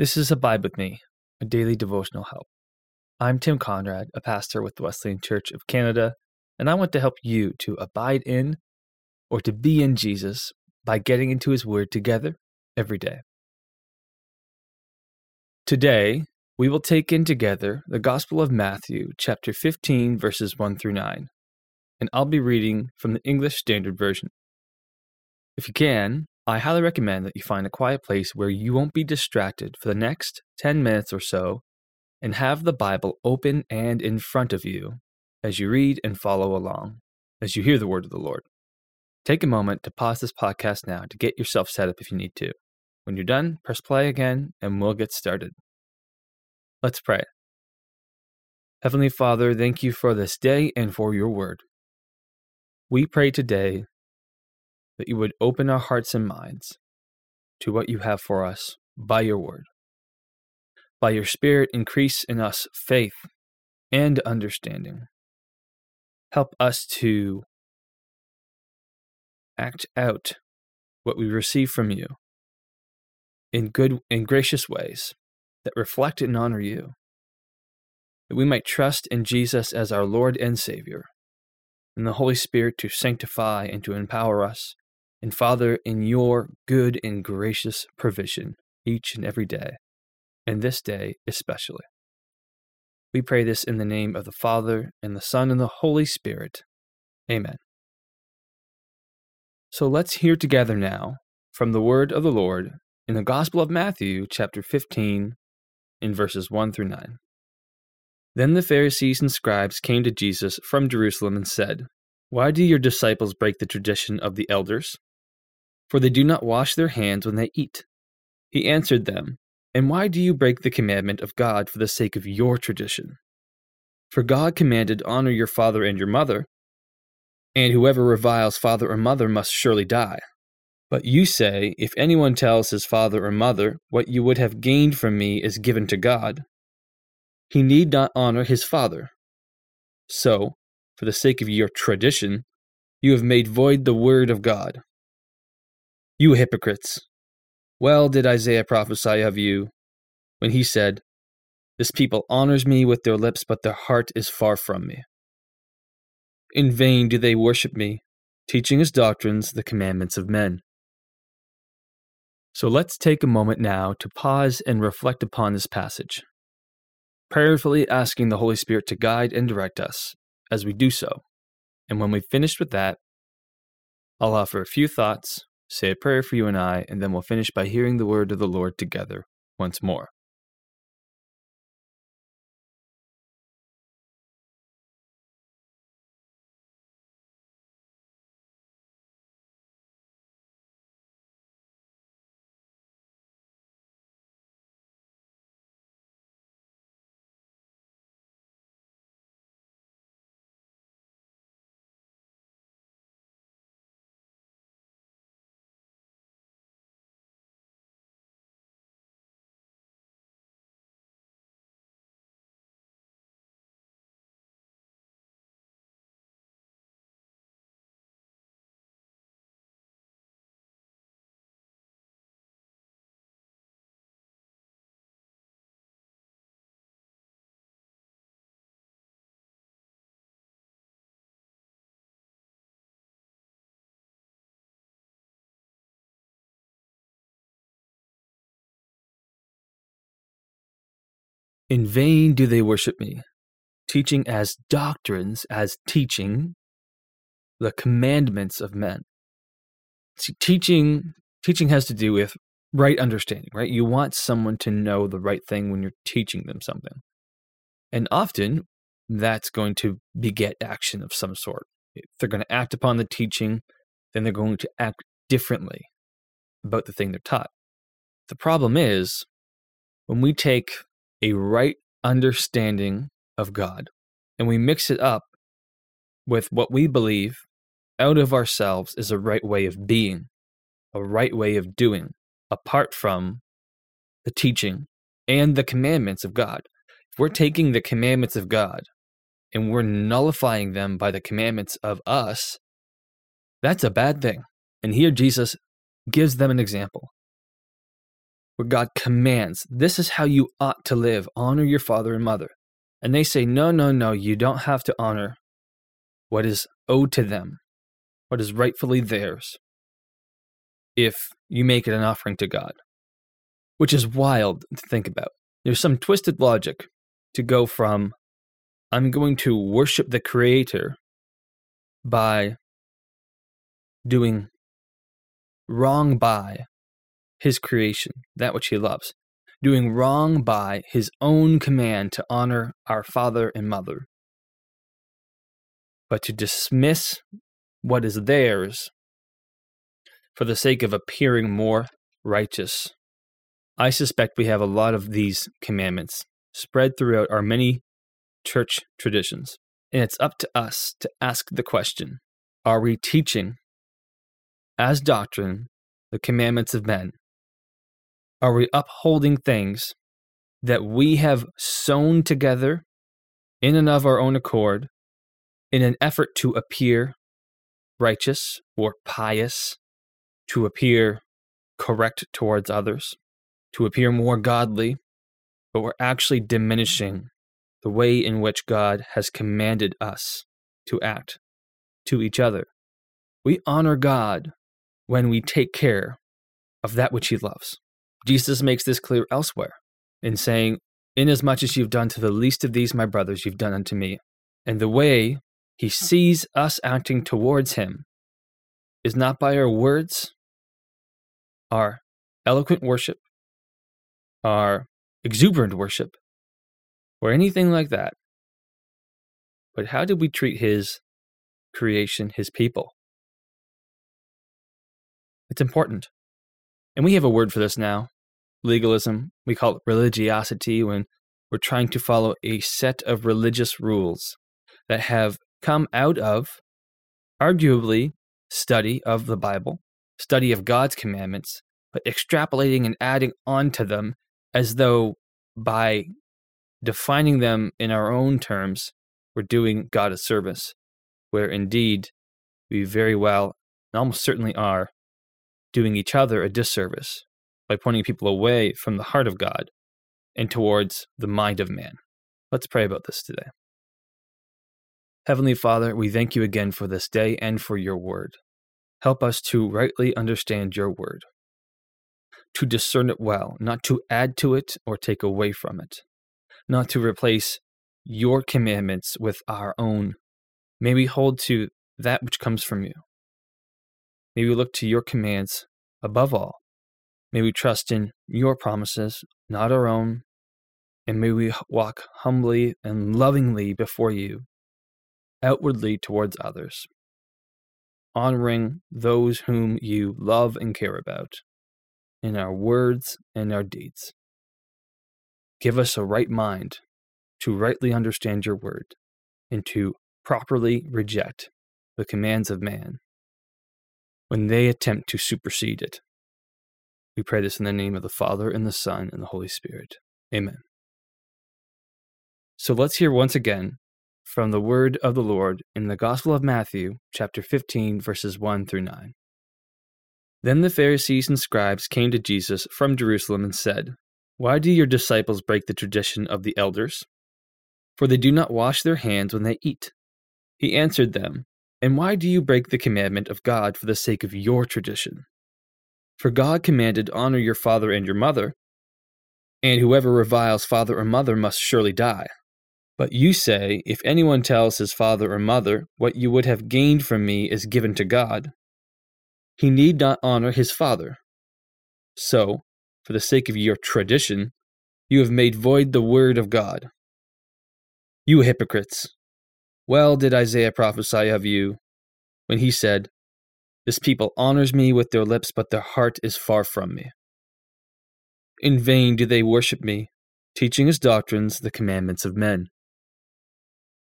This is Abide With Me, a daily devotional help. I'm Tim Conrad, a pastor with the Wesleyan Church of Canada, and I want to help you to abide in or to be in Jesus by getting into His Word together every day. Today, we will take in together the Gospel of Matthew, chapter 15, verses 1 through 9, and I'll be reading from the English Standard Version. If you can, I highly recommend that you find a quiet place where you won't be distracted for the next 10 minutes or so and have the Bible open and in front of you as you read and follow along, as you hear the word of the Lord. Take a moment to pause this podcast now to get yourself set up if you need to. When you're done, press play again and we'll get started. Let's pray. Heavenly Father, thank you for this day and for your word. We pray today that you would open our hearts and minds to what you have for us by your word. By your Spirit, increase in us faith and understanding. Help us to act out what we receive from you in good and gracious ways that reflect and honor you, that we might trust in Jesus as our Lord and Savior, and the Holy Spirit to sanctify and to empower us and Father, in your good and gracious provision each and every day, and this day especially. We pray this in the name of the Father, and the Son, and the Holy Spirit. Amen. So let's hear together now from the word of the Lord in the Gospel of Matthew, chapter 15, in verses 1 through 9. Then the Pharisees and scribes came to Jesus from Jerusalem and said, Why do your disciples break the tradition of the elders? For they do not wash their hands when they eat. He answered them, And why do you break the commandment of God for the sake of your tradition? For God commanded, Honor your father and your mother, and whoever reviles father or mother must surely die. But you say, If anyone tells his father or mother, What you would have gained from me is given to God, he need not honor his father. So, for the sake of your tradition, you have made void the word of God. You hypocrites! Well did Isaiah prophesy of you when he said, This people honors me with their lips, but their heart is far from me. In vain do they worship me, teaching as doctrines the commandments of men. So let's take a moment now to pause and reflect upon this passage, prayerfully asking the Holy Spirit to guide and direct us as we do so. And when we've finished with that, I'll offer a few thoughts say a prayer for you and I, and then we'll finish by hearing the word of the Lord together once more. In vain do they worship me, teaching as doctrines, as teaching the commandments of men. See, teaching teaching has to do with right understanding, right? You want someone to know the right thing when you're teaching them something. And often that's going to beget action of some sort. If they're going to act upon the teaching, then they're going to act differently about the thing they're taught. The problem is when we take a right understanding of God and we mix it up with what we believe out of ourselves is a right way of being, a right way of doing, apart from the teaching and the commandments of God. If we're taking the commandments of God and we're nullifying them by the commandments of us, that's a bad thing. And here Jesus gives them an example. Where God commands, This is how you ought to live honor your father and mother. And they say, No, no, no, you don't have to honor what is owed to them, what is rightfully theirs, if you make it an offering to God. Which is wild to think about. There's some twisted logic to go from, I'm going to worship the Creator by doing wrong by his creation, that which he loves, doing wrong by his own command to honor our father and mother, but to dismiss what is theirs for the sake of appearing more righteous. I suspect we have a lot of these commandments spread throughout our many church traditions, and it's up to us to ask the question Are we teaching as doctrine the commandments of men? Are we upholding things that we have sewn together in and of our own accord in an effort to appear righteous or pious, to appear correct towards others, to appear more godly, but we're actually diminishing the way in which God has commanded us to act to each other. We honor God when we take care of that which he loves. Jesus makes this clear elsewhere in saying, Inasmuch as you've done to the least of these, my brothers, you've done unto me. And the way he hmm. sees us acting towards him is not by our words, our eloquent worship, our exuberant worship, or anything like that. But how did we treat his creation, his people? It's important. And we have a word for this now legalism. We call it religiosity when we're trying to follow a set of religious rules that have come out of, arguably, study of the Bible, study of God's commandments, but extrapolating and adding on to them as though by defining them in our own terms, we're doing God a service, where indeed we very well and almost certainly are doing each other a disservice by pointing people away from the heart of God and towards the mind of man. Let's pray about this today. Heavenly Father, we thank you again for this day and for your word. Help us to rightly understand your word, to discern it well, not to add to it or take away from it, not to replace your commandments with our own. May we hold to that which comes from you. May we look to your commands above all. May we trust in your promises, not our own. And may we walk humbly and lovingly before you, outwardly towards others, honoring those whom you love and care about in our words and our deeds. Give us a right mind to rightly understand your word and to properly reject the commands of man when they attempt to supersede it. We pray this in the name of the Father, and the Son, and the Holy Spirit. Amen. So let's hear once again from the word of the Lord in the Gospel of Matthew, chapter 15, verses 1 through 9. Then the Pharisees and scribes came to Jesus from Jerusalem and said, Why do your disciples break the tradition of the elders? For they do not wash their hands when they eat. He answered them, and why do you break the commandment of God for the sake of your tradition? For God commanded, Honor your father and your mother, and whoever reviles father or mother must surely die. But you say, If anyone tells his father or mother, What you would have gained from me is given to God, he need not honor his father. So, for the sake of your tradition, you have made void the word of God. You hypocrites! Well did Isaiah prophesy of you when he said, This people honors me with their lips, but their heart is far from me. In vain do they worship me, teaching as doctrines the commandments of men.